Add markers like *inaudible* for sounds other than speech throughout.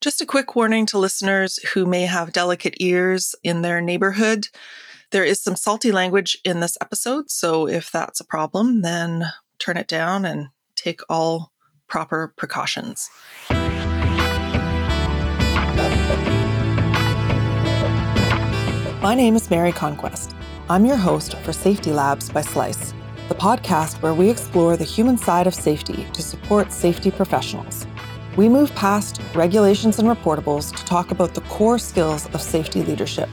Just a quick warning to listeners who may have delicate ears in their neighborhood. There is some salty language in this episode, so if that's a problem, then turn it down and take all proper precautions. My name is Mary Conquest. I'm your host for Safety Labs by Slice, the podcast where we explore the human side of safety to support safety professionals. We move past regulations and reportables to talk about the core skills of safety leadership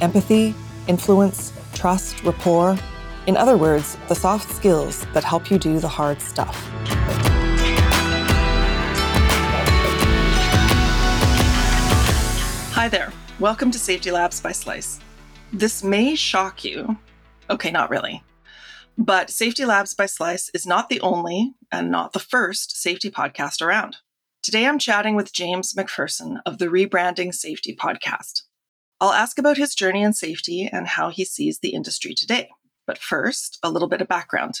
empathy, influence, trust, rapport. In other words, the soft skills that help you do the hard stuff. Hi there. Welcome to Safety Labs by Slice. This may shock you. Okay, not really. But Safety Labs by Slice is not the only and not the first safety podcast around. Today I'm chatting with James MacPherson of the Rebranding Safety podcast. I'll ask about his journey in safety and how he sees the industry today. But first, a little bit of background.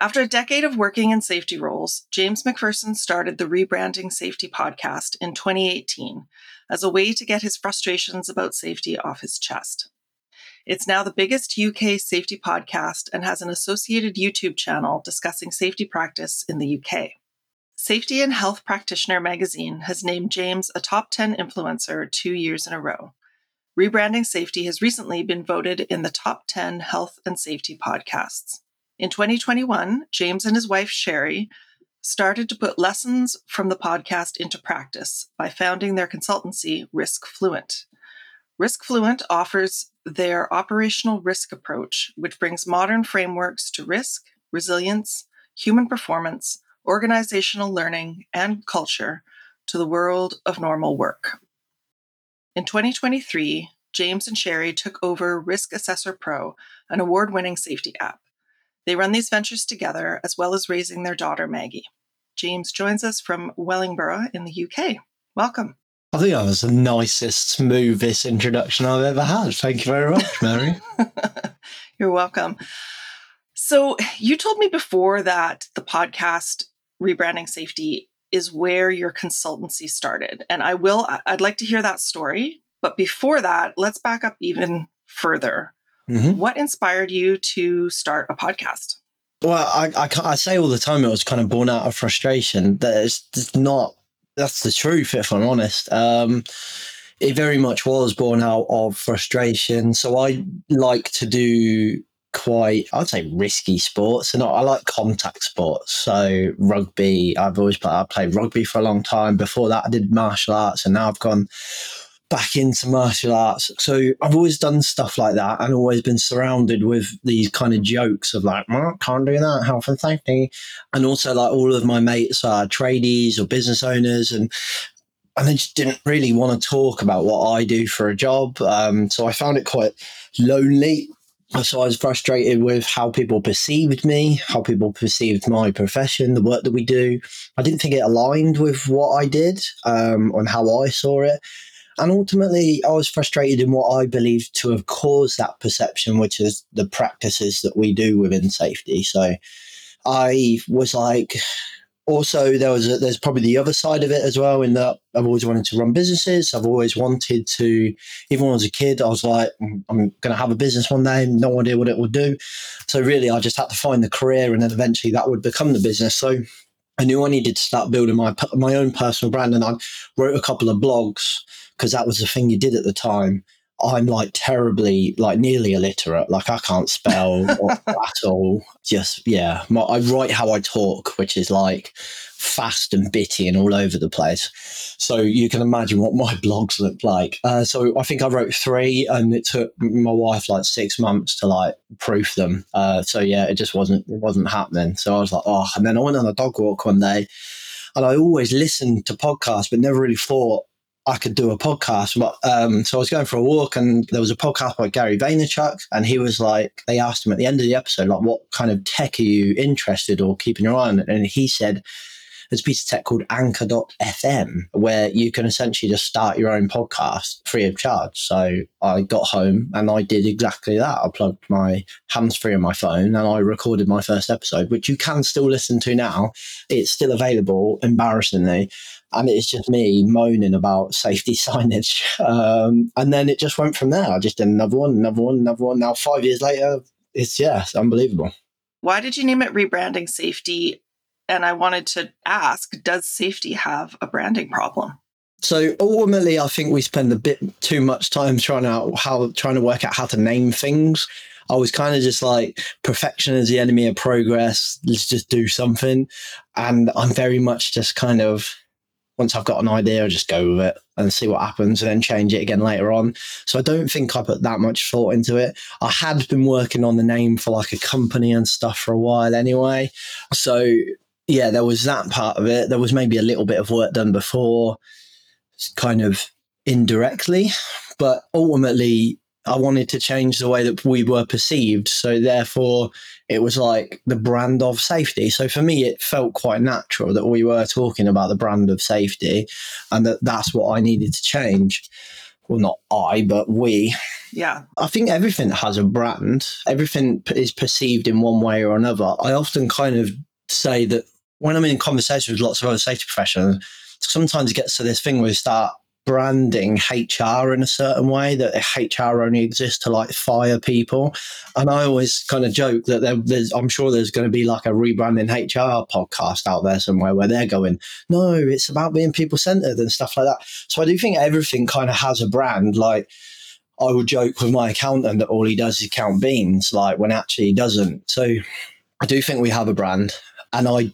After a decade of working in safety roles, James MacPherson started the Rebranding Safety podcast in 2018 as a way to get his frustrations about safety off his chest. It's now the biggest UK safety podcast and has an associated YouTube channel discussing safety practice in the UK. Safety and Health Practitioner magazine has named James a top 10 influencer two years in a row. Rebranding Safety has recently been voted in the top 10 health and safety podcasts. In 2021, James and his wife Sherry started to put lessons from the podcast into practice by founding their consultancy, Risk Fluent. Risk Fluent offers their operational risk approach, which brings modern frameworks to risk, resilience, human performance, organizational learning, and culture to the world of normal work. In 2023, James and Sherry took over Risk Assessor Pro, an award winning safety app. They run these ventures together as well as raising their daughter, Maggie. James joins us from Wellingborough in the UK. Welcome. I think that was the nicest, smoothest introduction I've ever had. Thank you very much, Mary. *laughs* You're welcome. So, you told me before that the podcast rebranding safety is where your consultancy started. And I will, I'd like to hear that story. But before that, let's back up even further. Mm-hmm. What inspired you to start a podcast? Well, I, I, I, say all the time it was kind of born out of frustration. That it's not, that's the truth, if I'm honest. Um, it very much was born out of frustration. So I like to do quite, I'd say, risky sports. And I like contact sports. So rugby, I've always played, I played rugby for a long time. Before that, I did martial arts, and now I've gone back into martial arts. So I've always done stuff like that and always been surrounded with these kind of jokes of like, well, can't do that, health and safety. And also like all of my mates are tradies or business owners and and they just didn't really want to talk about what I do for a job. Um, so I found it quite lonely so I was frustrated with how people perceived me, how people perceived my profession, the work that we do. I didn't think it aligned with what I did um, and how I saw it. And ultimately, I was frustrated in what I believed to have caused that perception, which is the practices that we do within safety. So I was like, also there was a, there's probably the other side of it as well in that I've always wanted to run businesses. I've always wanted to, even when I was a kid, I was like, mm, I'm going to have a business one day, no idea what it would do. So really, I just had to find the career, and then eventually that would become the business. So I knew I needed to start building my my own personal brand, and I wrote a couple of blogs because that was the thing you did at the time. I'm like terribly, like nearly illiterate. Like I can't spell *laughs* or at all. Just yeah, my, I write how I talk, which is like fast and bitty and all over the place. So you can imagine what my *laughs* blogs look like. Uh, so I think I wrote three, and it took my wife like six months to like proof them. Uh, so yeah, it just wasn't it wasn't happening. So I was like, oh, and then I went on a dog walk one day, and I always listened to podcasts, but never really thought I could do a podcast. But um, so I was going for a walk, and there was a podcast by Gary Vaynerchuk, and he was like, they asked him at the end of the episode, like, what kind of tech are you interested or keeping your eye on? And he said, there's a piece of tech called Anchor.fm where you can essentially just start your own podcast free of charge. So I got home and I did exactly that. I plugged my hands free on my phone and I recorded my first episode, which you can still listen to now. It's still available, embarrassingly and it's just me moaning about *laughs* safety signage. Um, and then it just went from there. I just did another one, another one, another one. Now, five years later, it's, yeah, it's unbelievable. Why did you name it rebranding safety? And I wanted to ask Does safety have a branding problem? So ultimately, I think we spend a bit too much time trying out how trying to work out how to name things. I was kind of just like perfection is the enemy of progress. Let's just do something, and I'm very much just kind of once I've got an idea, I just go with it and see what happens and then change it again later on. So I don't think I put that much thought into it. I had been working on the name for like a company and stuff for a while anyway. So yeah, there was that part of it. There was maybe a little bit of work done before, kind of indirectly, but ultimately I wanted to change the way that we were perceived. So therefore, it was like the brand of safety. So for me, it felt quite natural that we were talking about the brand of safety, and that that's what I needed to change. Well, not I, but we. Yeah. I think everything has a brand. Everything is perceived in one way or another. I often kind of say that when I'm in conversation with lots of other safety professionals, sometimes it gets to this thing where we start branding HR in a certain way that HR only exists to like fire people. And I always kind of joke that there, there's, I'm sure there's going to be like a rebranding HR podcast out there somewhere where they're going, no, it's about being people centered and stuff like that. So I do think everything kind of has a brand. Like, I would joke with my accountant that all he does is count beans, like when actually he doesn't. So I do think we have a brand, and I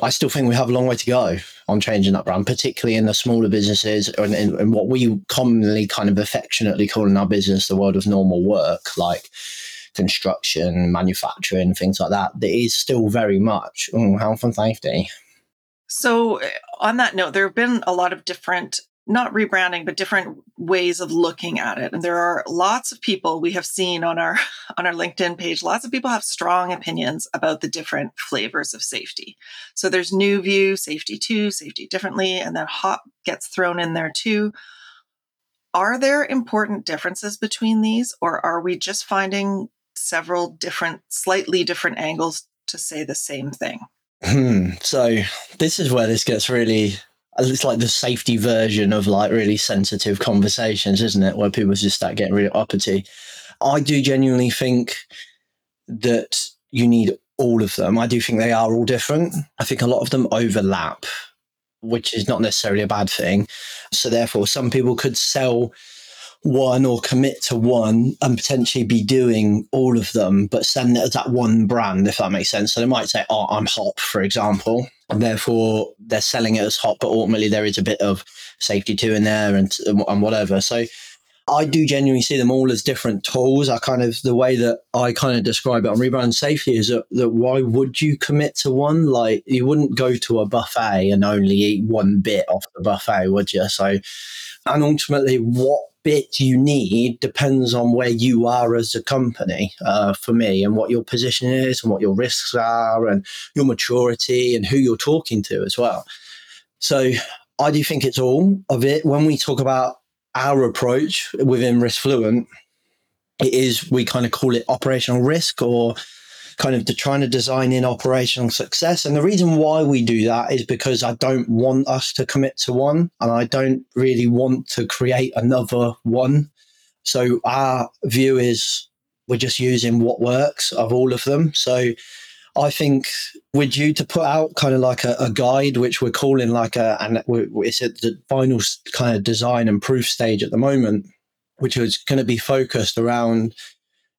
I still think we have a long way to go on changing that brand, particularly in the smaller businesses and in, in, what we commonly kind of affectionately call in our business the world of normal work, like construction, manufacturing, things like that. That is still very much oh, health and safety. So, eh, on that note, there have been a lot of different not rebranding but different ways of looking at it. And there are lots of people we have seen on our *laughs* on our linkedin page lots of people have strong opinions about the different flavors of safety. So there's new view safety 2 safety differently and then HOP gets thrown in there too. Are there important differences between these or are we just finding several different slightly different angles to say the same thing? Hmm. so this is where this gets really it's like the safety version of like really sensitive conversations, isn't it? Where people just start getting really uppity. I do genuinely think that you need all of them. I do think they are all different. I think a lot of them overlap, which is not necessarily a bad thing. So therefore, some people could sell one or commit to one and potentially be doing all of them, but send it as that one brand, if that makes sense. So they might say, Oh, I'm HOP, for example. And therefore they're selling it as HOP, but ultimately there is a bit of safety two in there and, and whatever. So I do genuinely see them all as different tools. I kind of the way that I kind of describe it on rebrand safety is that, that why would you commit to one? Like you wouldn't go to a buffet and only eat one bit off the buffet, would you? So, and ultimately, what bit you need depends on where you are as a company uh, for me and what your position is and what your risks are and your maturity and who you're talking to as well. So i do think it's all of it. When we talk about our approach within risk fluent it is we kind of call it operational risk or kind of to trying to design in operational success. And the reason why we do that is because I don't want us to commit to one and I don't really want to create another one. So our view is we're just using what works of all of them. So I think we're due to put out kind of like a, a guide, which we're calling like a, and it's at the final kind of design and proof stage at the moment, which is going to be focused around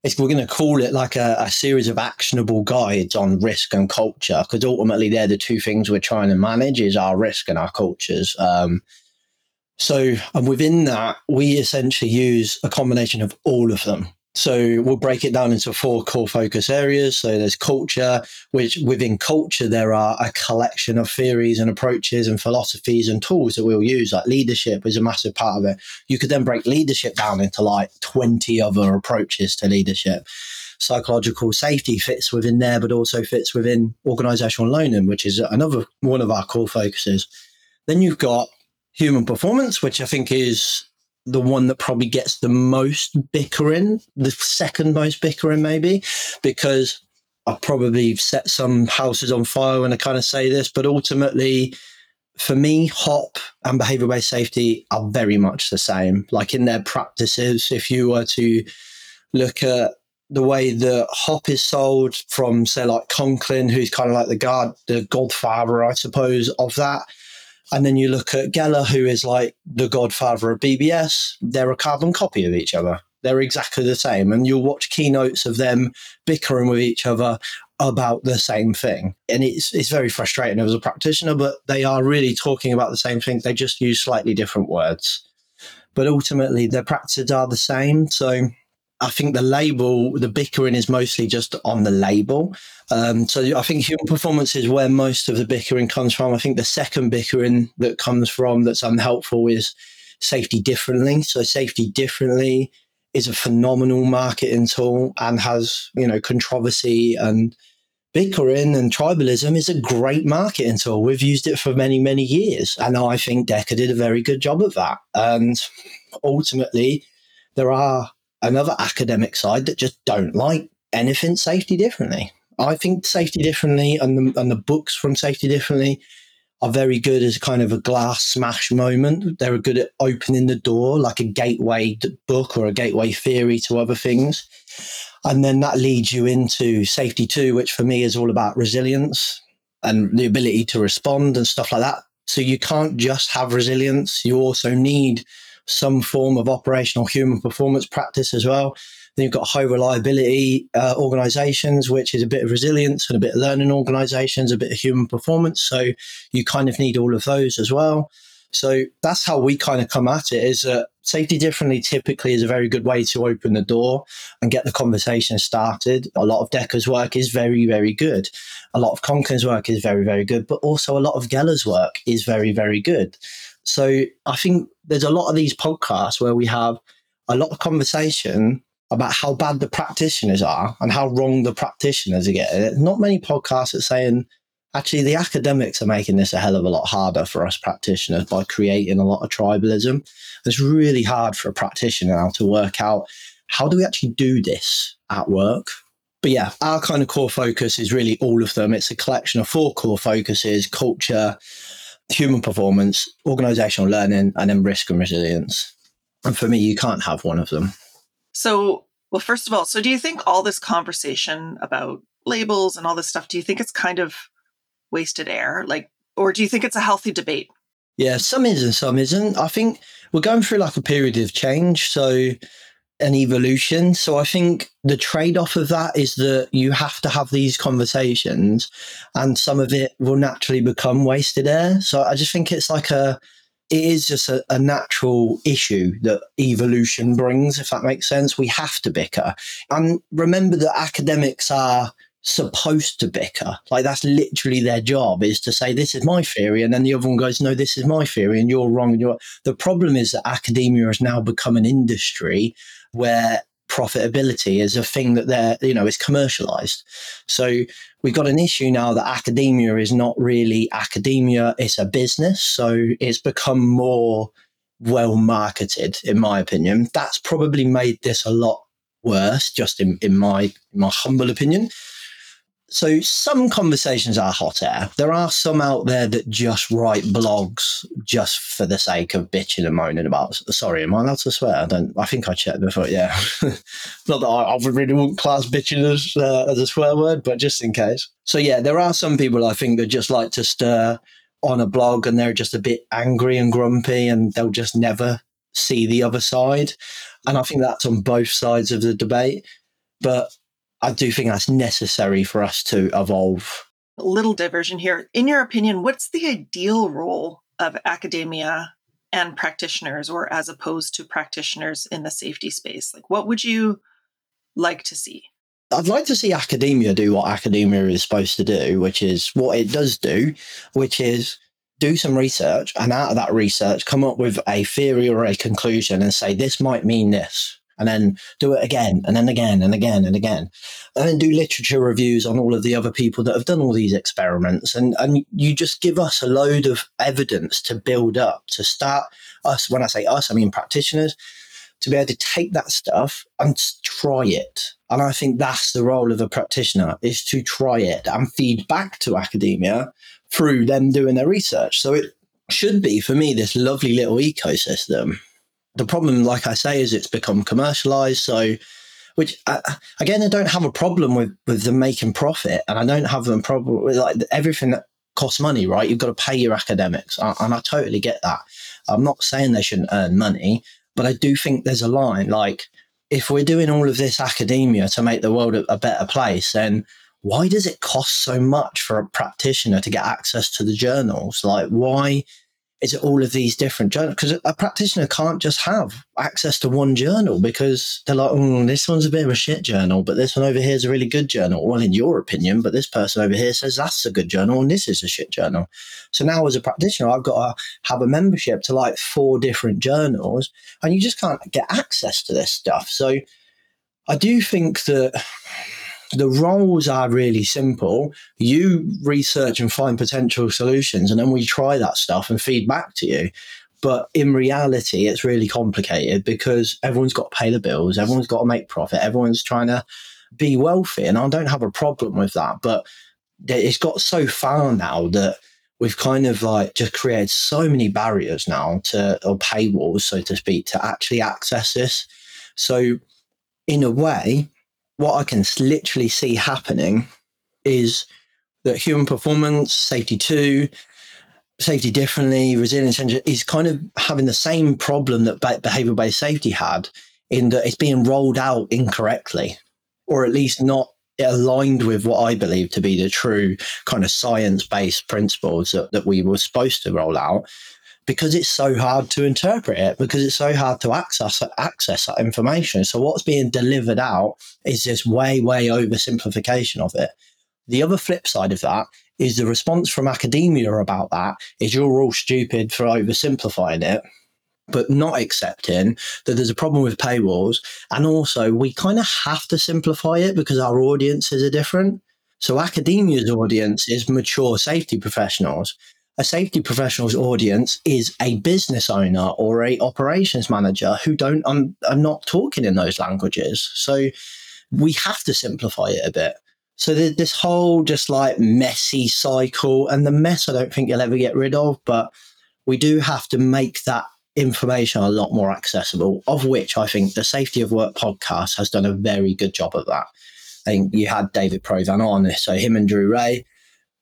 it's, we're going to call it like a, a, series of actionable guides on risk and culture because ultimately they're the two things we're trying to manage is our risk and our cultures um, so and within that we essentially use a combination of all of them so we'll break it down into four core focus areas. So there's culture, which within culture, there are a collection of theories and approaches and philosophies and tools that we'll use. Like leadership is a massive part of it. You could then break leadership down into like 20 other approaches to leadership. Psychological safety fits within there, but also fits within organizational learning, which is another one of our core focuses. Then you've got human performance, which I think is the one that probably gets the most bickering, the second most bickering, maybe, because I probably set some houses on fire when I kind of say this, but ultimately, for me, HOP and behavior based safety are very much the same. Like in their practices, if you were to look at the way that HOP is sold from, say, like Conklin, who's kind of like the god, the godfather, I suppose, of that. And then you look at Geller, who is like the godfather of BBS. They're a carbon copy of each other. They're exactly the same. And you'll watch keynotes of them bickering with each other about the same thing. And it's it's very frustrating as a practitioner, but they are really talking about the same thing. They just use slightly different words. But ultimately their practices are the same. So I think the label, the bickering is mostly just on the label. Um, so I think human performance is where most of the bickering comes from. I think the second bickering that comes from that's unhelpful is safety differently. So safety differently is a phenomenal marketing tool and has, you know, controversy and bickering and tribalism is a great marketing tool. We've used it for many, many years. And I think Dekker did a very good job of that. And ultimately, there are another academic side that just don't like anything safety differently. I think safety differently and the, and the books from safety differently are very good as kind of a glass smash moment. They're good at opening the door, like a gateway book or a gateway theory to other things. And then that leads you into safety two, which for me is all about resilience and the ability to respond and stuff like that. So you can't just have resilience. You also need some form of operational human performance practice as well. Then you've got high reliability uh, organizations, which is a bit of resilience and a bit of learning organizations, a bit of human performance. So you kind of need all of those as well. So that's how we kind of come at it is that safety differently typically is a very good way to open the door and get the conversation started. A lot of Dekker's work is very, very good. A lot of Conklin's work is very, very good, but also a lot of Geller's work is very, very good. So I think there's a lot of these podcasts where we have a lot of conversation about how bad the practitioners are and how wrong the practitioners are getting. Not many podcasts are saying actually the academics are making this a hell of a lot harder for us practitioners by creating a lot of tribalism. It's really hard for a practitioner now to work out how do we actually do this at work. But yeah, our kind of core focus is really all of them. It's a collection of four core focuses culture, human performance, organizational learning, and then risk and resilience. And for me, you can't have one of them. So, well, first of all, so do you think all this conversation about labels and all this stuff, do you think it's kind of wasted air? Like, or do you think it's a healthy debate? Yeah, some is and some isn't. I think we're going through like a period of change. So, an evolution. So I think the trade off of that is that you have to have these conversations and some of it will naturally become wasted air. So I just think it's like a, it is just a, a, natural issue that evolution brings, if that makes sense. We have to bicker. And remember that academics are supposed to bicker. Like that's literally their job is to say, this is my theory. And then the other one goes, no, this is my theory and you're wrong. And you're, the problem is that academia has now become an industry where profitability is a thing that they're, you know, is commercialized. So we've got an issue now that academia is not really academia, it's a business. So it's become more well marketed, in my opinion. That's probably made this a lot worse, just in, in my in my humble opinion. So some conversations are hot air. There are some out there that just write blogs just for the sake of bitching and moaning about. Sorry, am I allowed to swear? I don't. I think I checked before. Yeah, *laughs* not that I, I really wouldn't class bitching as uh, as a swear word, but just in case. So yeah, there are some people I think that just like to stir on a blog and they're just a bit angry and grumpy and they'll just never see the other side. And I think that's on both sides of the debate. But I do think that's necessary for us to evolve. A little diversion here. In your opinion, what's the ideal role of academia and practitioners, or as opposed to practitioners in the safety space? Like, what would you like to see? I'd like to see academia do what academia is supposed to do, which is what it does do, which is do some research and out of that research come up with a theory or a conclusion and say this might mean this and then do it again and then again and again and again. And then do literature reviews on all of the other people that have done all these experiments. And and you just give us a load of evidence to build up to start us when i say us i mean practitioners to be able to take that stuff and try it. And i think that's the role of a practitioner is to try it and feed back to academia through them doing their research. So it should be for me this lovely little ecosystem. The problem, like I say, is it's become commercialized. So, which uh, again, I don't have a problem with with them making profit, and I don't have a problem with like everything that costs money, right? You've got to pay your academics, and I totally get that. I'm not saying they shouldn't earn money, but I do think there's a line. Like, if we're doing all of this academia to make the world a, a better place, then why does it cost so much for a practitioner to get access to the journals? Like, why is it all of these different journals? Because a practitioner can't just have access to one journal because they're like, oh, this one's a bit of a shit journal, but this one over here is a really good journal. Well, in your opinion, but this person over here says that's a good journal and this is a shit journal. So now, as a practitioner, I've got to have a membership to like four different journals, and you just can't get access to this stuff. So I do think that the roles are really simple. You research and find potential solutions, and then we try that stuff and feed back to you. But in reality, it's really complicated because everyone's got to pay the bills, everyone's got to make profit, everyone's trying to be wealthy. And I don't have a problem with that. But it's got so far now that we've kind of like just created so many barriers now to, or paywalls, so to speak, to actually access this. So, in a way, what I can literally see happening is that human performance, safety two, safety differently, resilience engine is kind of having the same problem that behavior based safety had in that it's being rolled out incorrectly, or at least not aligned with what I believe to be the true kind of science based principles that, that we were supposed to roll out because it's so hard to interpret it, because it's so hard to access access that information. So what's being delivered out is this way, way oversimplification of it. The other flip side of that is the response from academia about that is you're all stupid for oversimplifying it, but not accepting that there's a problem with paywalls. And also, we kind of have to simplify it because our audiences are different. So, academia's audience is mature safety professionals a safety professional's audience is a business owner or a operations manager who don't um, are not talking in those languages. So we have to simplify it a bit. So this whole just like messy cycle, and the mess I don't think you'll ever get rid of, but we do have to make that information a lot more accessible. Of which I think the Safety of Work podcast has done a very good job of that. I think you had David Provan on, so him and Drew Rae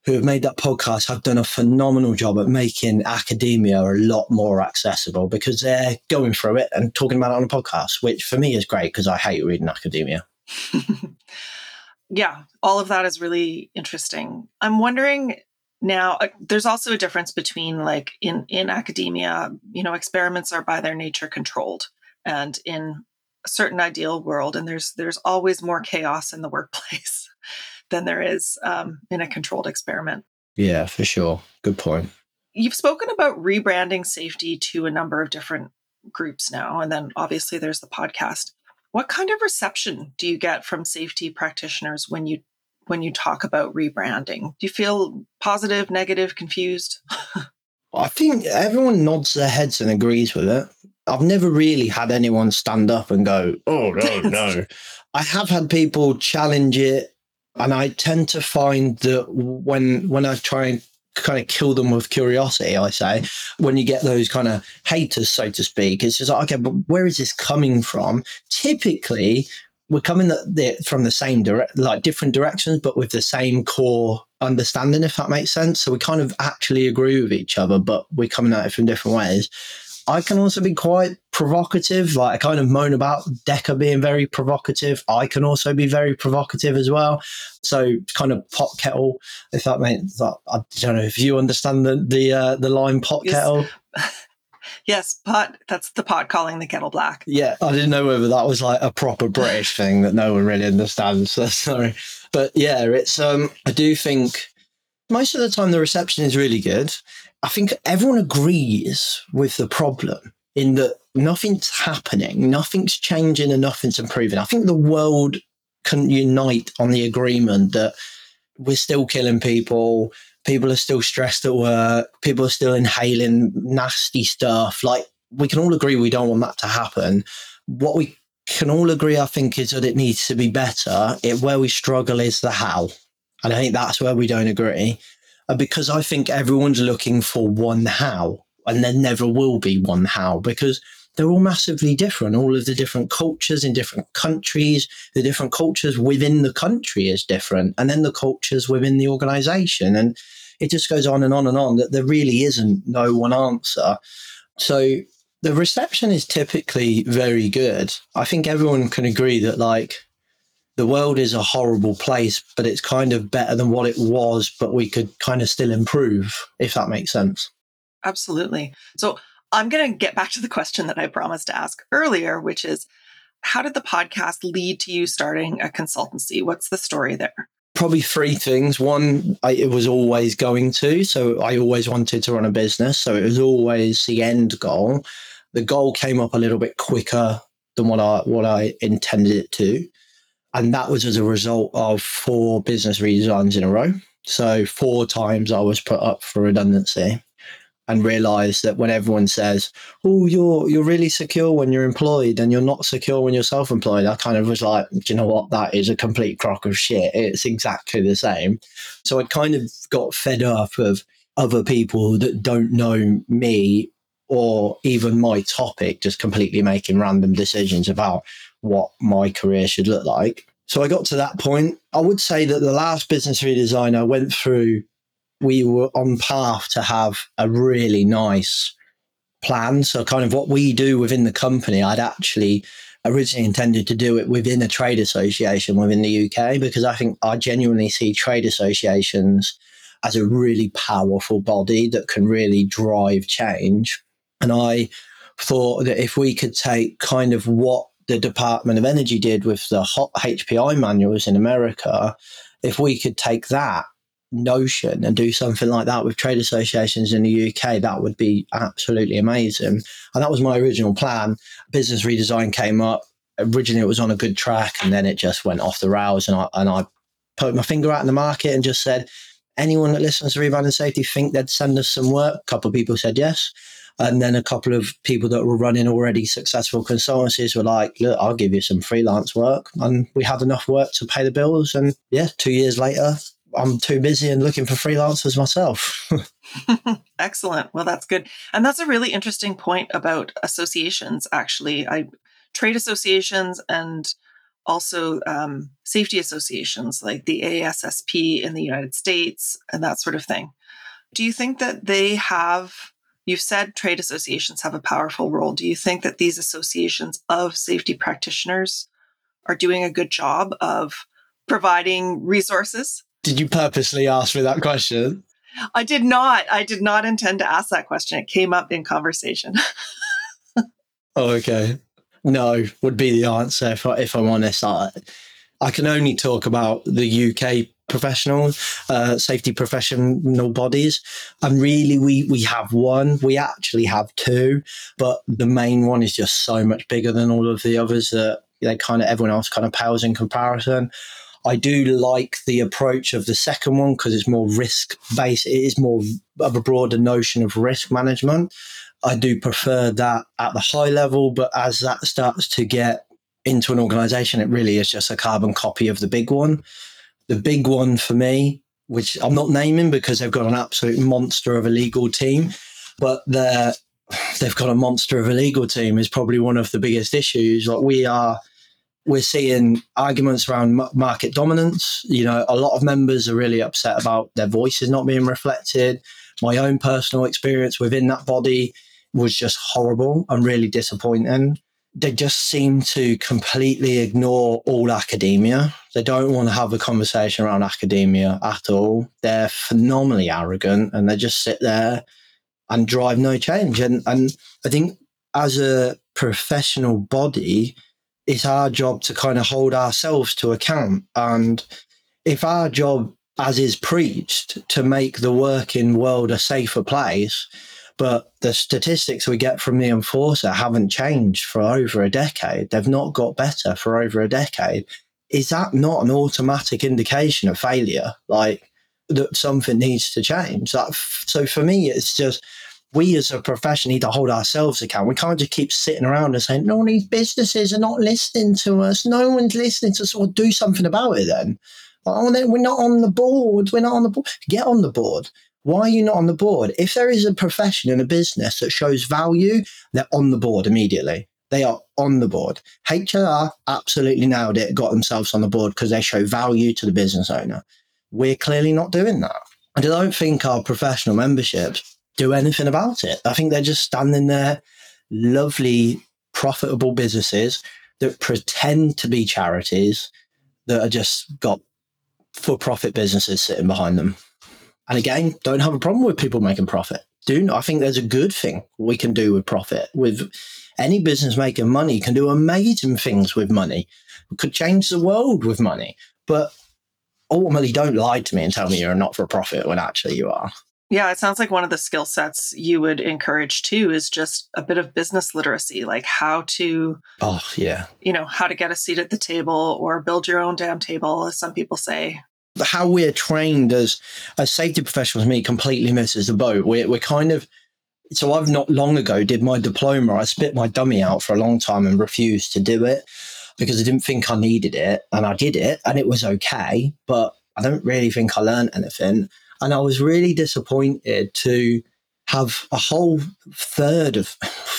who have made that podcast have done a phenomenal job at making academia a lot more accessible because they're going through it and talking about it on a podcast, which for me is great because I hate reading academia. *laughs* yeah, all of that is really interesting. I'm wondering now uh, there's also a difference between like in in academia, you know, experiments are by their nature controlled and in a certain ideal world and there's there's always more chaos in the workplace *laughs* than there is um, in a controlled experiment. Yeah, for sure. Good point. You've spoken about rebranding safety to a number of different groups now, and then obviously there's the podcast. What kind of reception do you get from safety practitioners when you when you talk about rebranding? Do you feel positive, negative, confused? *laughs* I think everyone nods their heads and agrees with it. I've never really had anyone stand up and go, "Oh no, no." *laughs* I have had people challenge it and I tend to find that when when I try and kind of kill them with curiosity, I say, when you get those kind of haters, so to speak, it's just like, okay, but where is this coming from? Typically, we're coming the, the, from the same direct, like different directions, but with the same core understanding, if that makes sense. So we kind of actually agree with each other, but we're coming at it from different ways. I can also be quite provocative. Like I kind of moan about Dekker being very provocative. I can also be very provocative as well. So kind of pot kettle, if that makes that. I don't know if you understand the the uh, the line pot yes. kettle. *laughs* yes, pot. That's the pot calling the kettle black. Yeah, I didn't know whether that was like a proper British *laughs* thing that no one really understands. So *laughs* sorry, but yeah, it's um. I do think most of the time the reception is really good. I think everyone agrees with the problem in that nothing's happening, nothing's changing, and nothing's improving. I think the world can unite on the agreement that we're still killing people, people are still stressed at work, people are still inhaling nasty stuff. Like, we can all agree we don't want that to happen. What we can all agree, I think, is that it needs to be better. It, where we struggle is the how. And I think that's where we don't agree. Because I think everyone's looking for one how, and there never will be one how because they're all massively different. All of the different cultures in different countries, the different cultures within the country is different, and then the cultures within the organization. And it just goes on and on and on that there really isn't no one answer. So the reception is typically very good. I think everyone can agree that, like, the world is a horrible place, but it's kind of better than what it was, but we could kind of still improve, if that makes sense. Absolutely. So I'm going to get back to the question that I promised to ask earlier, which is how did the podcast lead to you starting a consultancy? What's the story there? Probably three things. One, I, it was always going to. So I always wanted to run a business. So it was always the end goal. The goal came up a little bit quicker than what I what I intended it to. And that was as a result of four business redesigns in a row. So four times I was put up for redundancy and realized that when everyone says, "Oh, you're you're really secure when you're employed and you're not secure when you're self-employed," I kind of was like, "Do you know what? That is a complete crock of shit. It's exactly the same." So I kind of got fed up of other people that don't know me or even my topic just completely making random decisions about what my career should look like. So I got to that point. I would say that the last business redesign I went through we were on path to have a really nice plan. So, kind of what we do within the company, I'd actually originally intended to do it within a trade association within the UK because I think I genuinely see trade associations as a really powerful body that can really drive change. And I thought that if we could take kind of what the Department of Energy did with the hot HPI manuals in America, if we could take that notion and do something like that with trade associations in the UK, that would be absolutely amazing. And that was my original plan. Business redesign came up. Originally, it was on a good track, and then it just went off the rails. And I and I put my finger out in the market and just said, anyone that listens to Rebranding Safety think they'd send us some work? A couple of people said yes. And then a couple of people that were running already successful consultancies were like, look, I'll give you some freelance work. And we had enough work to pay the bills. And yeah, two years later, I'm too busy and looking for freelancers myself. *laughs* Excellent. Well, that's good. And that's a really interesting point about associations, actually. I trade associations and also um, safety associations like the ASSP in the United States and that sort of thing. Do you think that they have, you've said trade associations have a powerful role. Do you think that these associations of safety practitioners are doing a good job of providing resources did you purposely ask me that question? I did not. I did not intend to ask that question. It came up in conversation. *laughs* oh, okay. No, would be the answer if, I, if I'm honest. I, I can only talk about the UK professional uh, safety professional bodies and really we we have one we actually have two but the main one is just so much bigger than all of the others that they kind of everyone else kind of pales in comparison I do like the approach of the second one because it's more risk based. It is more of a broader notion of risk management. I do prefer that at the high level, but as that starts to get into an organization, it really is just a carbon copy of the big one. The big one for me, which I'm not naming because they've got an absolute monster of a legal team, but they're they've got a monster of a legal team is probably one of the biggest issues. Like we are we're seeing arguments around market dominance. You know, a lot of members are really upset about their voices not being reflected. My own personal experience within that body was just horrible and really disappointing. They just seem to completely ignore all academia. They don't want to have a conversation around academia at all. They're phenomenally arrogant and they just sit there and drive no change. And and I think as a professional body, it's our job to kind of hold ourselves to account. And if our job, as is preached, to make the working world a safer place, but the statistics we get from the enforcer haven't changed for over a decade, they've not got better for over a decade. Is that not an automatic indication of failure? Like that something needs to change. That, so for me, it's just we as a profession need to hold ourselves accountable. We can't just keep sitting around and saying, no, these businesses are not listening to us. No one's listening to us. Well, do something about it then. Oh, no, we're not on the board. We're not on the board. Get on the board. Why are you not on the board? If there is a profession and a business that shows value, they're on the board immediately. They are on the board. HR absolutely nailed it, got themselves on the board because they show value to the business owner. We're clearly not doing that. And I don't think our professional memberships do anything about it. I think they're just standing there, lovely, profitable businesses that pretend to be charities that are just got for profit businesses sitting behind them. And again, don't have a problem with people making profit. Do I think there's a good thing we can do with profit. With any business making money can do amazing things with money. could change the world with money. But ultimately don't lie to me and tell me you're not for profit when actually you are. Yeah, it sounds like one of the skill sets you would encourage too is just a bit of business literacy, like how to, oh, yeah, you know, how to get a seat at the table or build your own damn table, as some people say. How we're trained as as safety professionals, me completely misses the boat. We're, we're kind of, so I've not long ago did my diploma. I spit my dummy out for a long time and refused to do it because I didn't think I needed it. And I did it and it was okay, but I don't really think I learned anything. And I was really disappointed to have a whole third of,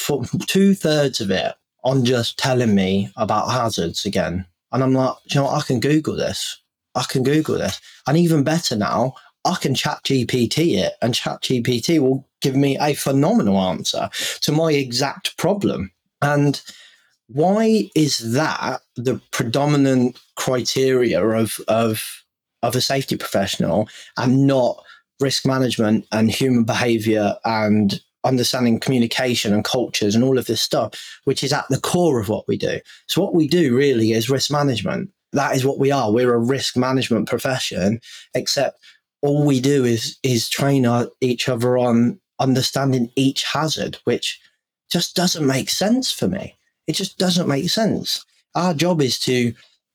*laughs* two thirds of it on just telling me about hazards again. And I'm like, you know? I can Google this. I can Google this. And even better now, I can ChatGPT it and ChatGPT will give me a phenomenal answer to my exact problem. And why is that the predominant criteria of, of of a safety professional and not risk management and human behavior and understanding communication and cultures and all of this stuff, which is at the core of what we do. So, what we do really is risk management. That is what we are. We're a risk management profession, except all we do is is train our, each other on understanding each hazard, which just doesn't make sense for me. It just doesn't make sense. Our job is to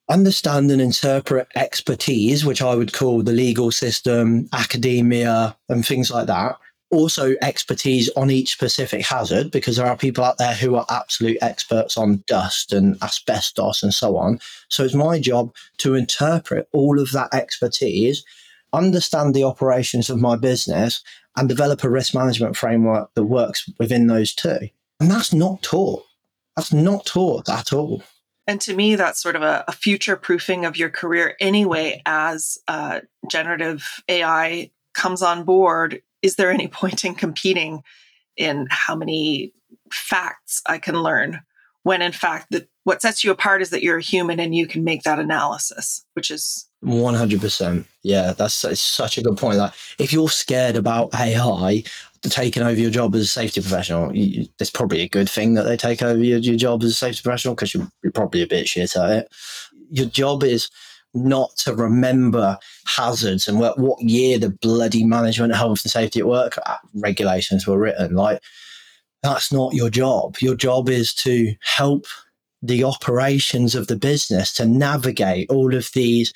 understand and interpret expertise, which I would call the legal system, academia, and things like that. Also, expertise on each specific hazard, because there are people out there who are absolute experts on dust and asbestos and so on. So, it's my job to interpret all of that expertise, understand the operations of my business, and develop a risk management framework that works within those two. And that's not taught. That's not taught at all. And to me, that's sort of a, a future proofing of your career anyway, as uh, generative AI comes on board. Is there any point in competing in how many facts I can learn? When in fact, the, what sets you apart is that you're a human and you can make that analysis, which is 100%. Yeah, that's such a good point. Like, if you're scared about AI, taking over your job as a safety professional, you, it's probably a good thing that they take over your, your job as a safety professional because you're, you're probably a bit shit at it. Your job is not to remember hazards and what, what year the bloody management health and safety at work uh, regulations were written. Like, that's not your job. Your job is to help the operations of the business to navigate all of these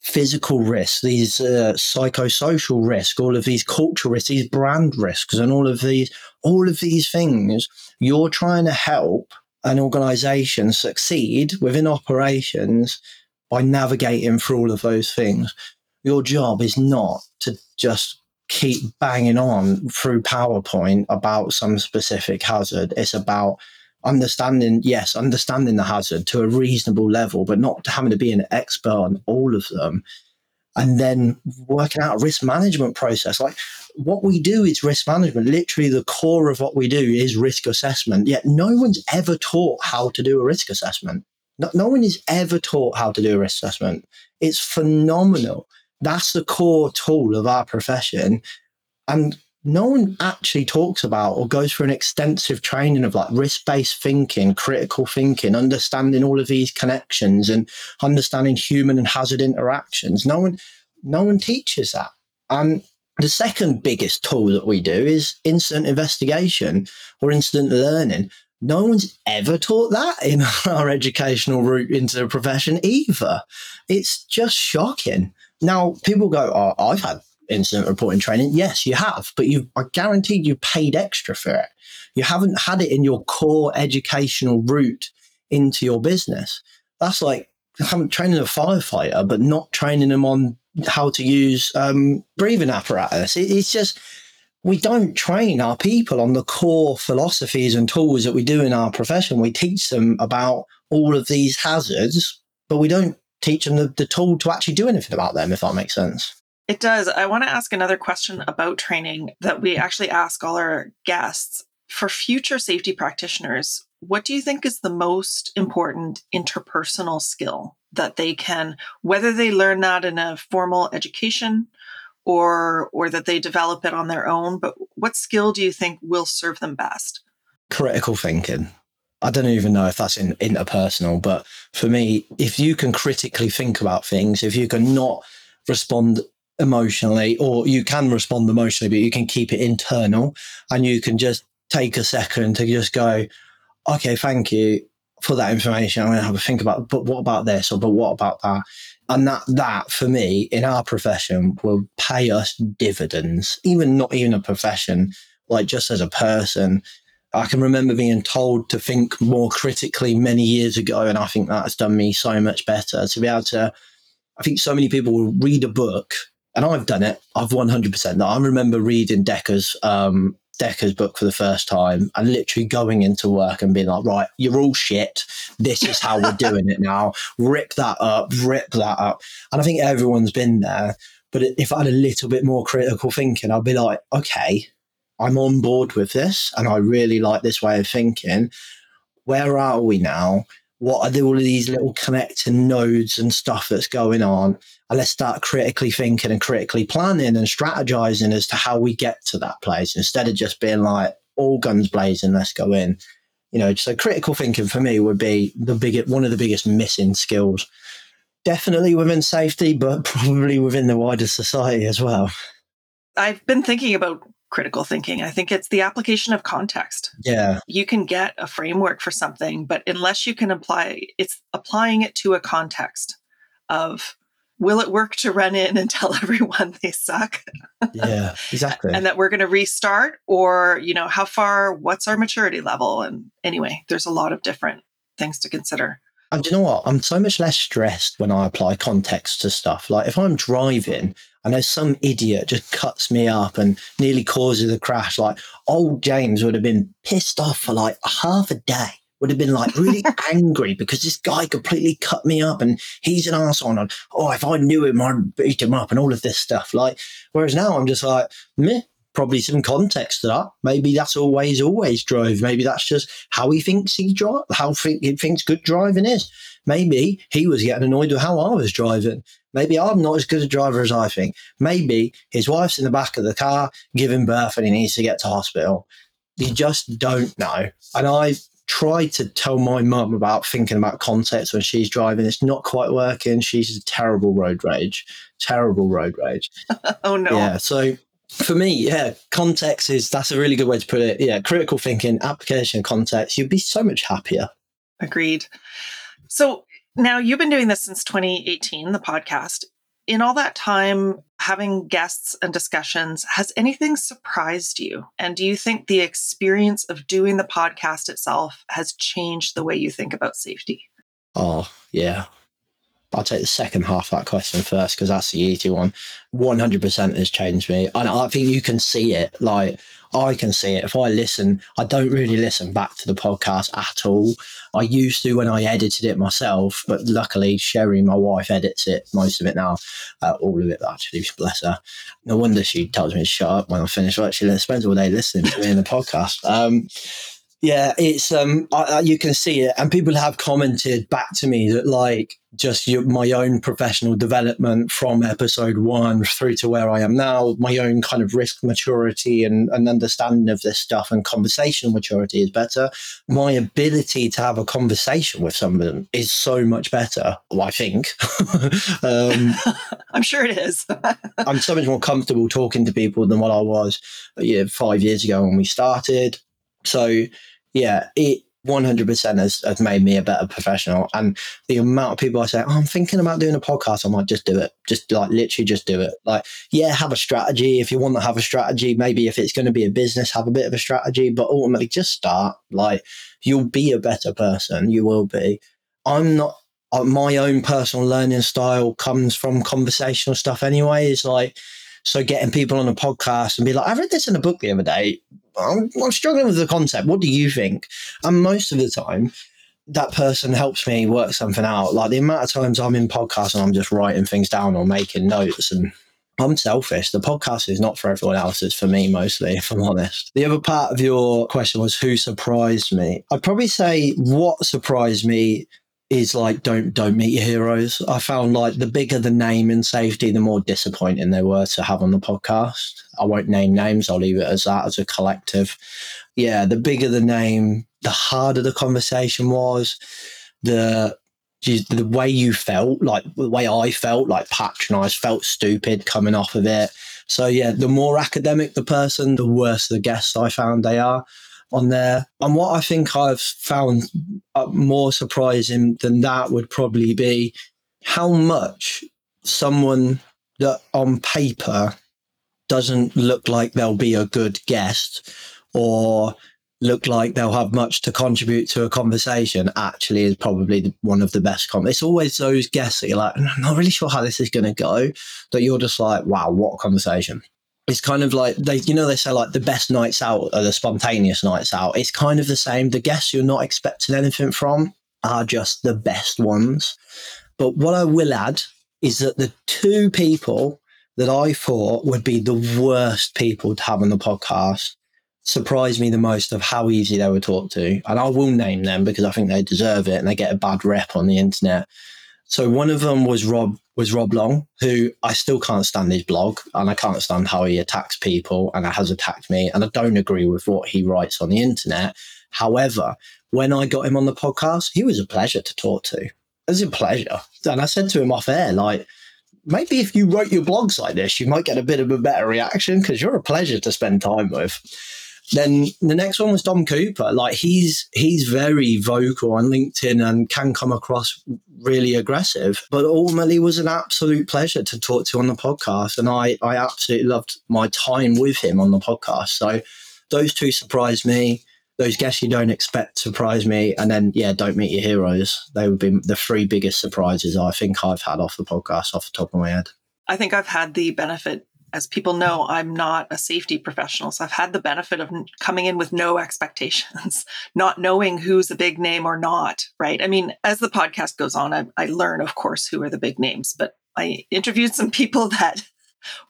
physical risks, these uh, psychosocial risks, all of these cultural risks, these brand risks, and all of these, all of these things, you're trying to help an organization succeed within operations by navigating through all of those things. Your job is not to just keep banging on through PowerPoint about some specific hazard. It's about understanding, yes, understanding the hazard to a reasonable level, but not having to be an expert on all of them. And then working out a risk management process. Like what we do is risk management. Literally, the core of what we do is risk assessment. Yet no one's ever taught how to do a risk assessment. No, no one is ever taught how to do a risk assessment. It's phenomenal. That's the core tool of our profession. And no one actually talks about or goes through an extensive training of like risk-based thinking, critical thinking, understanding all of these connections and understanding human and hazard interactions. No one, no one teaches that. And the second biggest tool that we do is incident investigation or incident learning. No one's ever taught that in *laughs* our educational route into the profession either. It's just shocking. Now, people go, oh, I've had incident reporting training? Yes, you have, but you I guarantee you paid extra for it. You haven't had it in your core educational route into your business. That's like I'm training a firefighter, but not training them on how to use um, breathing apparatus. It, it's just we don't train our people on the core philosophies and tools that we do in our profession. We teach them about all of these hazards, but we don't teach them the, the tool to actually do anything about them, if that makes sense. It does. I want to ask another question about training that we actually ask all our guests. For future safety practitioners, what do you think is the most important interpersonal skill that they can, whether they learn that in a formal education or or that they develop it on their own, but what skill do you think will serve them best? Critical thinking. I don't even know if that's in, interpersonal, but for me, if you can critically think about things, if you can not respond emotionally, or you can respond emotionally, but you can keep it internal and you can just take a second to just go, okay, thank you for that information. I'm going to have a think about, but what about this? Or, but what about that? And that, that for me in our profession will pay us dividends, even not even a profession, like just as a person. I can remember being told to think more critically many years ago. And I think that has done me so much better to be able to. I think so many people will read a book, and I've done it. I've 100% I remember reading Dekker's um, Dekker's book for the first time and literally going into work and being like, right, you're all shit. This is how we're doing it now. Rip that up, rip that up. And I think everyone's been there. But if I had a little bit more critical thinking, I'd be like, okay, I'm on board with this and I really like this way of thinking. Where are we now? What are all of these little connecting nodes and stuff that's going on? And let's start critically thinking and critically planning and strategizing as to how we get to that place instead of just being like, all guns blazing, let's go in. You know, so critical thinking for me would be the biggest, one of the biggest missing skills. Definitely within safety, but *laughs* probably within the wider society as well. I've been thinking about critical thinking. I think it's the application of context. Yeah. You can get a framework for something, but unless you can apply it's applying it to a context of will it work to run in and *laughs* tell everyone they suck? yeah, exactly. and that we're going to restart or, you know, how far what's our maturity level and anyway, there's a lot of different things to consider. And you know what? I'm so much less stressed when I apply context to stuff. Like if I'm driving I know some idiot just cuts me up and nearly causes a crash, like old James would have been pissed off for like half a day. Would have been like really *laughs* angry because this guy completely cut me up and he's an arsehole and oh if I knew him I'd beat him up and all of this stuff. Like whereas now I'm just like, meh, probably some context to that. Maybe that's always always drove. Maybe that's just how he thinks he drive, how he thinks good driving is. Maybe he was getting annoyed with how I was driving. Maybe I'm not as good a driver as I think. Maybe his wife's in the back of the car giving birth and he needs to get to hospital. You just don't know. And I tried to tell my mum about thinking about context when she's driving. It's not quite working. She's a terrible road rage, terrible road rage. *laughs* oh no. Yeah. So for me, yeah, context is that's a really good way to put it. Yeah, critical thinking, application context, you'd be so much happier. Agreed. So now you've been doing this since 2018, the podcast. In all that time, having guests and discussions, has anything surprised you? And do you think the experience of doing the podcast itself has changed the way you think about safety? Oh, yeah. I'll take the second half of that question first because that's the easy one. 100% has changed me. And I think you can see it. Like, I can see it. If I listen, I don't really listen back to the podcast at all. I used to when I edited it myself, but luckily, Sherry, my wife, edits it, most of it now, uh, all of it actually, bless her. No wonder she tells me to shut up when I finish. Well, she spends all day listening to me in the podcast. Um, yeah, it's um, I, you can see it, and people have commented back to me that like just your, my own professional development from episode one through to where I am now, my own kind of risk maturity and, and understanding of this stuff and conversational maturity is better. My ability to have a conversation with someone is so much better. Well, I think. *laughs* um, *laughs* I'm sure it is. *laughs* I'm so much more comfortable talking to people than what I was yeah, five years ago when we started. So yeah, it 100% has, has made me a better professional. And the amount of people I say, oh, I'm thinking about doing a podcast, I'm like, just do it. Just like literally just do it. Like, yeah, have a strategy. If you want to have a strategy, maybe if it's going to be a business, have a bit of a strategy, but ultimately just start. Like, you'll be a better person. You will be. I'm not uh, my own personal learning style comes from conversational stuff anyway. Is like, so getting people on a podcast and be like, I read this in a book the other day. I'm, I'm struggling with the concept. What do you think? And most of the time, that person helps me work something out. Like the amount of times I'm in podcasts and I'm just writing things down or making notes and I'm selfish. The podcast is not for everyone else. It's for me mostly, *laughs* if I'm honest. The other part of your question was who surprised me. I'd probably say what surprised me is like don't don't meet your heroes. I found like the bigger the name in safety, the more disappointing they were to have on the podcast. I won't name names. I'll leave it as that as a collective. Yeah, the bigger the name, the harder the conversation was. The the way you felt, like the way I felt, like patronized, felt stupid coming off of it. So yeah, the more academic the person, the worse the guests I found they are on there. And what I think I've found uh, more surprising than that would probably be how much someone that on paper doesn't look like they'll be a good guest or look like they'll have much to contribute to a conversation actually is probably one of the best com- it's always those guests that you're like i'm not really sure how this is going to go that you're just like wow what a conversation it's kind of like they you know they say like the best nights out are the spontaneous nights out it's kind of the same the guests you're not expecting anything from are just the best ones but what i will add is that the two people that i thought would be the worst people to have on the podcast surprised me the most of how easy they were talked to. And I will name them because I think they deserve it and they get a bad rep on the internet. So one of them was Rob was Rob Long, who I still can't stand his blog and I can't stand how he attacks people and has attacked me. And I don't agree with what he writes on the internet. However, when I got him on the podcast, he was a pleasure to talk to. It was a pleasure. And I said to him off air, like, maybe if you wrote your blogs like this, you might get a bit of a better reaction because you're a pleasure to spend time with. Then the next one was Dom Cooper. Like he's he's very vocal on LinkedIn and can come across really aggressive, but ultimately was an absolute pleasure to talk to on the podcast. And I I absolutely loved my time with him on the podcast. So those two surprised me. Those guests you don't expect surprise me, and then yeah, don't meet your heroes. They would be the three biggest surprises I think I've had off the podcast off the top of my head. I think I've had the benefit as people know, I'm not a safety professional. So I've had the benefit of coming in with no expectations, *laughs* not knowing who's a big name or not, right? I mean, as the podcast goes on, I, I learn, of course, who are the big names, but I interviewed some people *laughs* that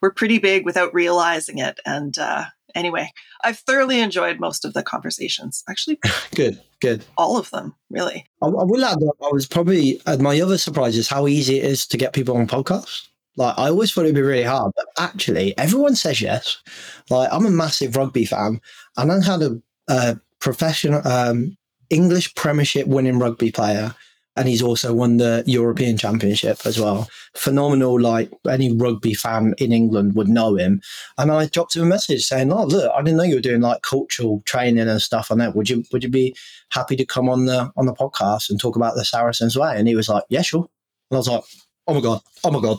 were pretty big without realizing it. And uh, anyway, I've thoroughly enjoyed most of the conversations. Actually, *laughs* good, good. All of them, really. I, I will add that I was probably, uh, my other surprise is how easy it is to get people on podcasts. Like I always thought it'd be really hard, but actually everyone says yes. Like I'm a massive rugby fan, and I had a, a professional um, English Premiership winning rugby player, and he's also won the European Championship as well. Phenomenal! Like any rugby fan in England would know him. And I dropped him a message saying, "Oh, look, I didn't know you were doing like cultural training and stuff on that. Would you would you be happy to come on the on the podcast and talk about the Saracens way?" And he was like, "Yeah, sure." And I was like, "Oh my god! Oh my god!"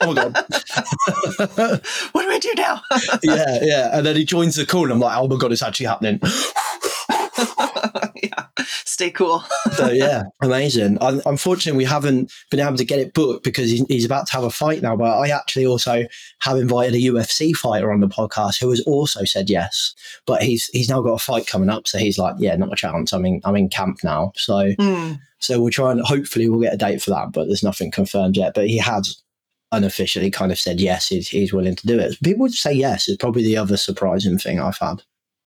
Oh my god, *laughs* what do I do now? *laughs* yeah, yeah. And then he joins the call, and I'm like, oh my god, it's actually happening. *laughs* yeah, stay cool. so yeah, amazing. unfortunately, we haven't been able to get it booked because he's, he's, about to have a fight now. But I actually also have invited a UFC fighter on the podcast who has also said yes. But he's he's now got a fight coming up, so he's like, yeah, not a chance. I'm in I'm in camp now, so. Mm. So we'll try and hopefully we'll get a date for that, but there's nothing confirmed yet. But he has unofficially kind of said yes, he's, he's willing to do it. People would say yes It's probably the other surprising thing I've had.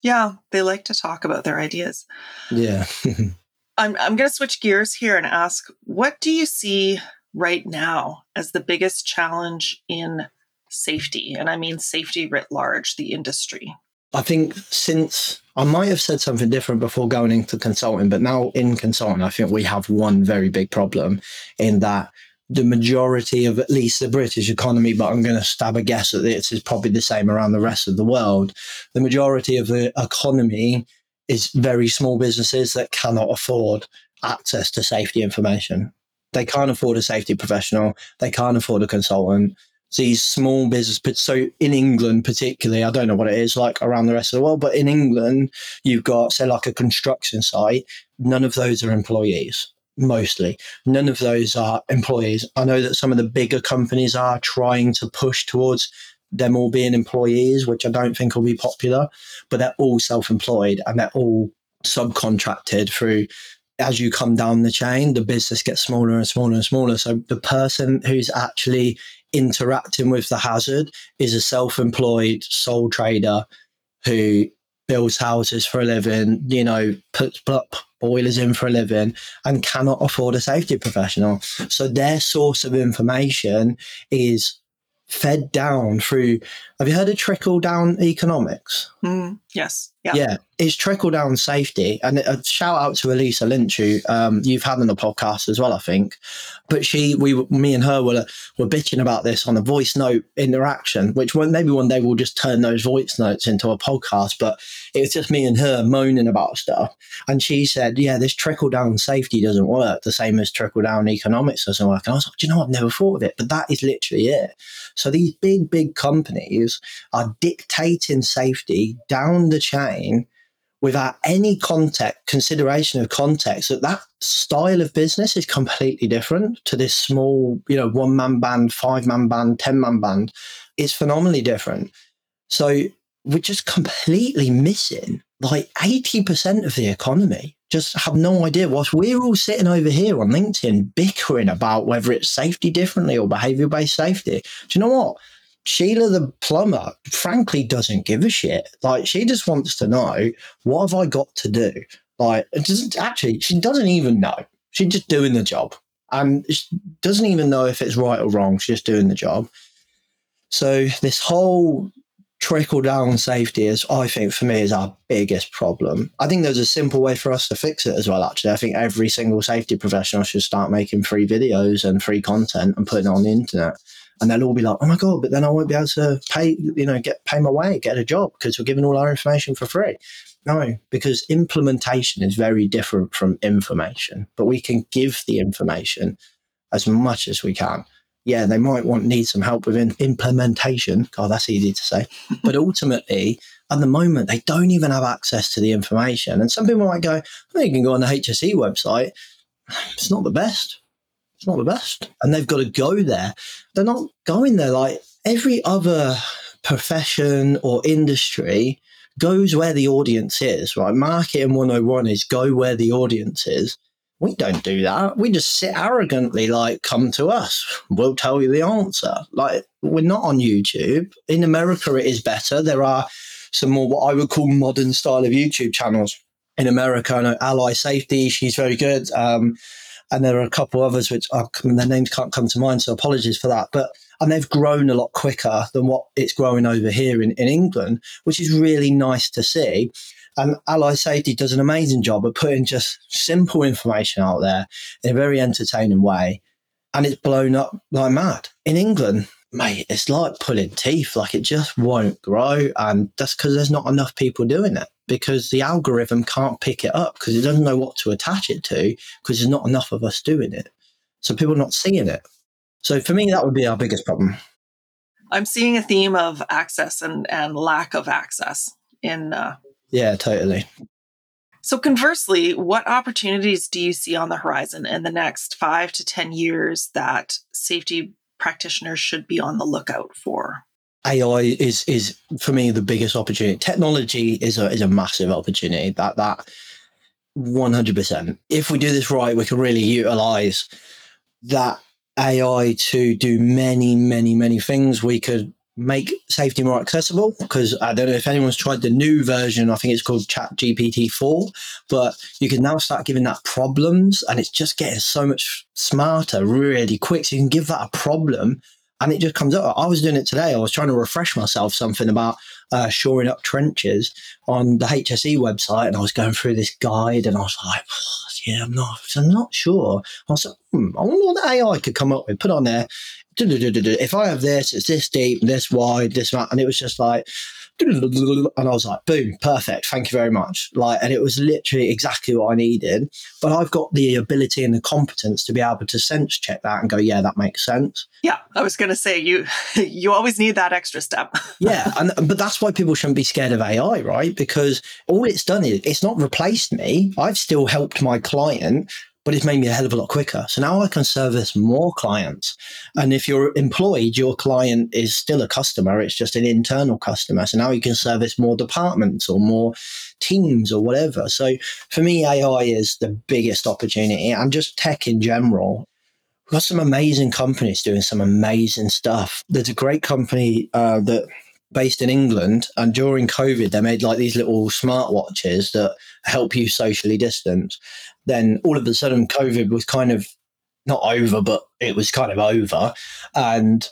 Yeah, they like to talk about their ideas. Yeah. *laughs* I'm, I'm going to switch gears here and ask what do you see right now as the biggest challenge in safety? And I mean safety writ large, the industry. I think since I might have said something different before going into consulting, but now in consulting, I think we have one very big problem in that the majority of at least the British economy, but I'm going to stab a guess that this is probably the same around the rest of the world. The majority of the economy is very small businesses that cannot afford access to safety information. They can't afford a safety professional. They can't afford a consultant. These small business, so in England particularly, I don't know what it is like around the rest of the world, but in England, you've got say like a construction site. None of those are employees mostly. None of those are employees. I know that some of the bigger companies are trying to push towards them all being employees, which I don't think will be popular, but they're all self employed and they're all subcontracted through. As you come down the chain, the business gets smaller and smaller and smaller. So the person who's actually interacting with the hazard is a self employed sole trader who builds houses for a living, you know, puts boilers in for a living and cannot afford a safety professional. So their source of information is fed down through. Have you heard of trickle down economics? Mm, yes. Yeah. yeah. It's trickle down safety. And a shout out to Elisa Lynch, who um, you've had on the podcast as well, I think. But she, we, me and her were, were bitching about this on a voice note interaction, which maybe one day we'll just turn those voice notes into a podcast. But it was just me and her moaning about stuff. And she said, yeah, this trickle down safety doesn't work, the same as trickle down economics doesn't work. And I was like, do you know, I've never thought of it, but that is literally it. So these big, big companies are dictating safety down the chain without any context consideration of context that that style of business is completely different to this small you know one man band five man band ten man band it's phenomenally different so we're just completely missing like 80% of the economy just have no idea whilst we're all sitting over here on linkedin bickering about whether it's safety differently or behavior based safety do you know what Sheila the plumber, frankly, doesn't give a shit. Like, she just wants to know what have I got to do. Like, it doesn't actually. She doesn't even know. She's just doing the job, and she doesn't even know if it's right or wrong. She's just doing the job. So this whole trickle down safety is, I think, for me, is our biggest problem. I think there's a simple way for us to fix it as well. Actually, I think every single safety professional should start making free videos and free content and putting it on the internet and they'll all be like, "Oh my god!" But then I won't be able to pay, you know, get pay my way, get a job because we're giving all our information for free. No, because implementation is very different from information, but we can give the information as much as we can. Yeah, they might want need some help with implementation. God, that's easy to say. *laughs* but ultimately, at the moment, they don't even have access to the information. And some people might go, oh, you can go on the HSE website. It's not the best it's not the best. And they've got to go there. They're not going there like every other profession or industry goes where the audience is, right? Marketing 101 is go where the audience is. We don't do that. We just sit arrogantly like, come to us. We'll tell you the answer. Like, we're not on YouTube. In America, it is better. There are some more what I would call modern style of YouTube channels in America. I know Ally Safety, she's very good. Um, and there are a couple others which are, their names can't come to mind, so apologies for that. But and they've grown a lot quicker than what it's growing over here in, in England, which is really nice to see. And Ally Safety does an amazing job of putting just simple information out there in a very entertaining way. And it's blown up like mad. In England, mate, it's like pulling teeth. Like it just won't grow. And that's because there's not enough people doing it because the algorithm can't pick it up because it doesn't know what to attach it to because there's not enough of us doing it. So people are not seeing it. So for me, that would be our biggest problem. I'm seeing a theme of access and, and lack of access in. Uh... Yeah, totally. So, conversely, what opportunities do you see on the horizon in the next five to 10 years that safety practitioners should be on the lookout for? AI is is for me the biggest opportunity. Technology is a is a massive opportunity. That that one hundred percent. If we do this right, we can really utilize that AI to do many, many, many things. We could make safety more accessible because I don't know if anyone's tried the new version. I think it's called ChatGPT 4, but you can now start giving that problems and it's just getting so much smarter really quick. So you can give that a problem and it just comes up. I was doing it today. I was trying to refresh myself something about uh, shoring up trenches on the HSE website, and I was going through this guide, and I was like, "Yeah, I'm not, I'm not sure." I was like, hmm, "I wonder what AI could come up with." Put on there, if I have this, it's this deep, this wide, this and it was just like and I was like, boom, perfect. Thank you very much. Like, and it was literally exactly what I needed. But I've got the ability and the competence to be able to sense check that and go, yeah, that makes sense. Yeah, I was going to say you *laughs* you always need that extra step. *laughs* yeah, and but that's why people shouldn't be scared of AI, right? Because all it's done is it's not replaced me. I've still helped my client but it's made me a hell of a lot quicker. So now I can service more clients. And if you're employed, your client is still a customer. It's just an internal customer. So now you can service more departments or more teams or whatever. So for me, AI is the biggest opportunity and just tech in general. We've got some amazing companies doing some amazing stuff. There's a great company uh, that based in England, and during COVID, they made like these little smartwatches that help you socially distance. Then all of a sudden, COVID was kind of not over, but it was kind of over, and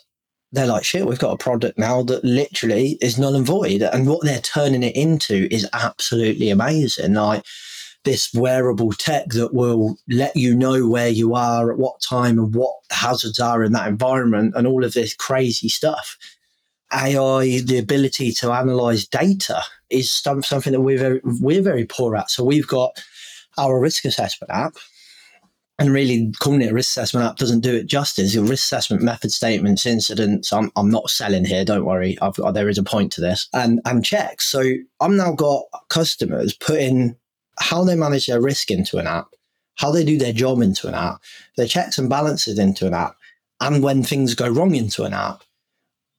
they're like, shit, we've got a product now that literally is null and void. And what they're turning it into is absolutely amazing. Like this wearable tech that will let you know where you are at what time and what hazards are in that environment and all of this crazy stuff. AI, the ability to analyze data is something that we're very, we're very poor at. So we've got our risk assessment app, and really calling it a risk assessment app doesn't do it justice. Your risk assessment method statements, incidents. I'm, I'm not selling here. Don't worry. I've there is a point to this and, and checks. So I'm now got customers putting how they manage their risk into an app, how they do their job into an app, their checks and balances into an app, and when things go wrong into an app.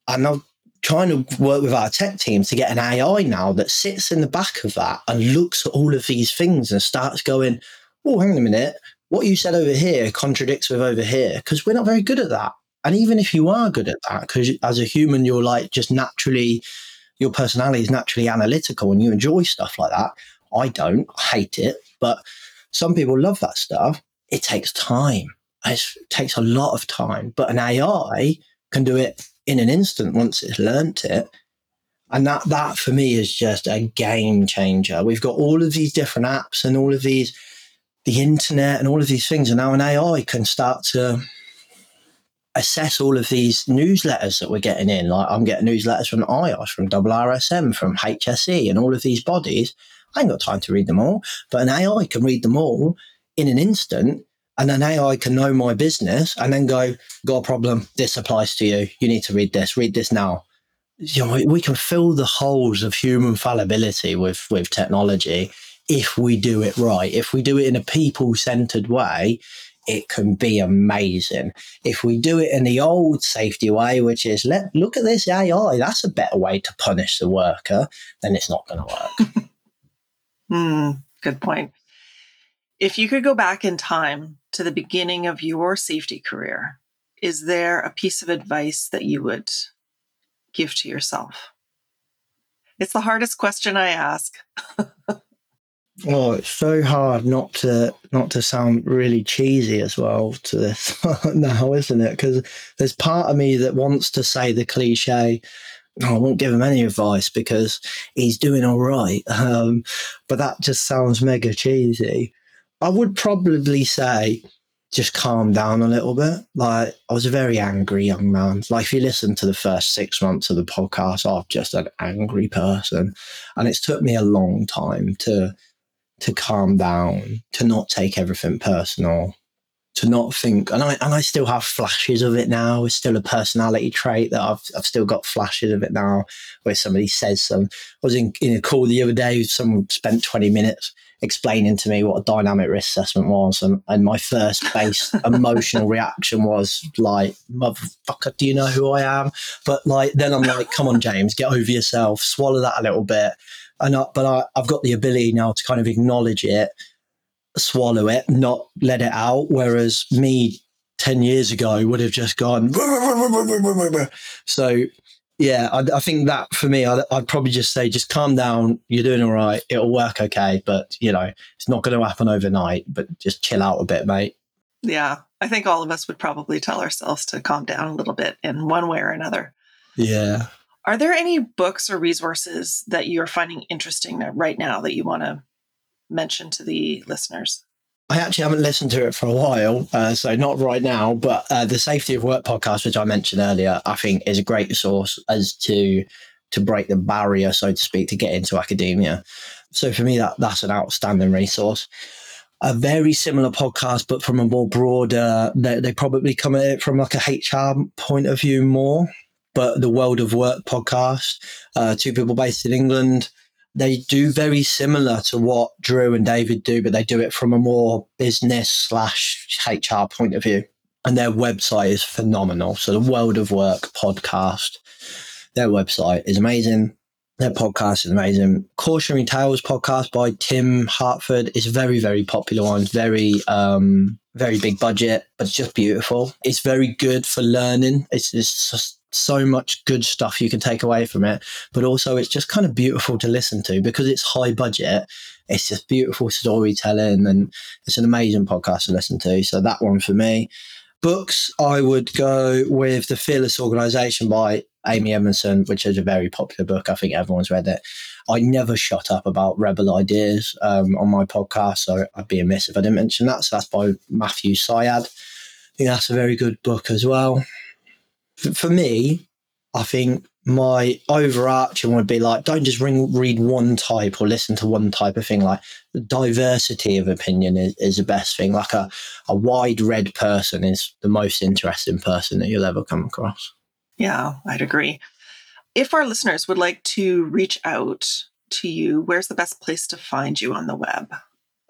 And I'm trying to work with our tech team to get an AI now that sits in the back of that and looks at all of these things and starts going, oh, hang on a minute what you said over here contradicts with over here because we're not very good at that. And even if you are good at that, because as a human, you're like just naturally, your personality is naturally analytical and you enjoy stuff like that. I don't, I hate it, but some people love that stuff. It takes time. it takes a lot of time, but an AI can do it in an instant once it's learnt it. And that, that for me is just a game changer. We've got all of these different apps and all of these the internet and all of these things. And now an AI can start to assess all of these newsletters that we're getting in. Like I'm getting newsletters from IOSH, from IIRSM, from HSE, and all of these bodies. I ain't got time to read them all, but an AI can read them all in an instant. And an AI can know my business and then go, got a problem. This applies to you. You need to read this. Read this now. You know, we can fill the holes of human fallibility with with technology if we do it right. If we do it in a people centered way, it can be amazing. If we do it in the old safety way, which is let look at this AI, that's a better way to punish the worker, then it's not going to work. *laughs* Hmm, good point. If you could go back in time to the beginning of your safety career, is there a piece of advice that you would give to yourself? It's the hardest question I ask. *laughs* Oh, it's so hard not to not to sound really cheesy as well to this *laughs* now, isn't it? Because there's part of me that wants to say the cliche. Oh, I won't give him any advice because he's doing all right. *laughs* Um, but that just sounds mega cheesy. I would probably say just calm down a little bit. Like I was a very angry young man. Like if you listen to the first six months of the podcast, I'm just an angry person, and it's took me a long time to to calm down, to not take everything personal, to not think. And I and I still have flashes of it now. It's still a personality trait that I've I've still got flashes of it now, where somebody says some. I was in, in a call the other day. Someone spent twenty minutes explaining to me what a dynamic risk assessment was, and, and my first base *laughs* emotional reaction was like, "Motherfucker, do you know who I am?" But like, then I'm like, "Come on, James, get over yourself. Swallow that a little bit." and I, but I, I've got the ability now to kind of acknowledge it, swallow it, not let it out. Whereas me ten years ago would have just gone. *laughs* So yeah, I, I think that for me, I, would probably just say, just calm down. You're doing all right. It'll work okay, but you know, it's not going to happen overnight. But just chill out a bit, mate. Yeah, I think all of us would probably tell ourselves to calm down a little bit in one way or another. Yeah. Are there any books or resources that you're finding interesting right now that you want to mention to the listeners? I actually haven't listened to it for a while, uh, so not right now. But uh, the Safety of Work podcast, which I mentioned earlier, I think is a great source as to to break the barrier, so to speak, to get into academia. So for me, that that's an outstanding resource. A very similar podcast, but from a more broader, they, they probably come at it from like a HR point of view more but the World of Work podcast. Uh, two people based in England. They do very similar to what Drew and David do, but they do it from a more business slash HR point of view. And their website is phenomenal. So the World of Work podcast, their website is amazing. Their podcast is amazing. Cautionary Tales podcast by Tim Harford is very, very popular one. Very, um, very big budget, but it's just beautiful. It's very good for learning. It's, it's just so much good stuff you can take away from it, but also it's just kind of beautiful to listen to because it's high budget. It's just beautiful storytelling and it's an amazing podcast to listen to. So that one for me. Books, I would go with The Fearless Organization by Amy Edmondson, which is a very popular book. I think everyone's read it. I never shut up about rebel ideas um, on my podcast, so I'd be amiss if I didn't mention that. So that's by Matthew Syed. I think that's a very good book as well. For, me, I think my overarching would be like, don't just ring, read one type or listen to one type of thing. Like diversity of opinion is, is the best thing. Like a, a wide read person is the most interesting person that you'll ever come across. Yeah, I'd agree. If our listeners would like to reach out to you, where's the best place to find you on the web?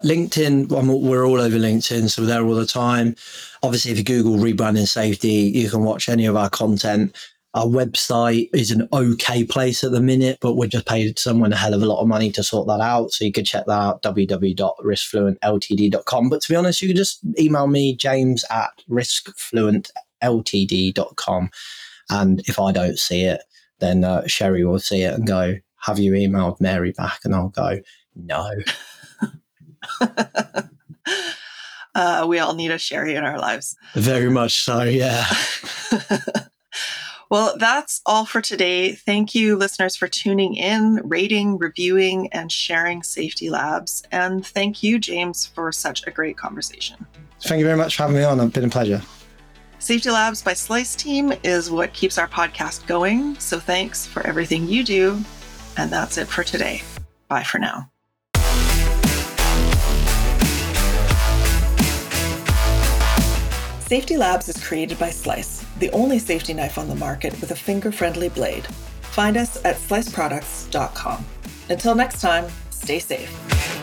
LinkedIn, we're all over LinkedIn, so we're there all the time. Obviously, if you Google rebranding safety, you can watch any of our content. Our website is an okay place at the minute, but we're just paid someone a hell of a lot of money to sort that out. So you could check that out, www.riskfluentltd.com. But to be honest, you can just email me, james at riskfluentltd.com. And if I don't see it, then uh, Sherry will see it and go, Have you emailed Mary back? And I'll go, No. *laughs* uh, we all need a Sherry in our lives. Very much so, yeah. *laughs* Well, that's all for today. Thank you, listeners, for tuning in, rating, reviewing, and sharing Safety Labs. And thank you, James, for such a great conversation. Thank you very much for having me on. It's been a pleasure. Safety Labs by Slice Team is what keeps our podcast going. So thanks for everything you do. And that's it for today. Bye for now. Safety Labs is created by Slice, the only safety knife on the market with a finger friendly blade. Find us at sliceproducts.com. Until next time, stay safe.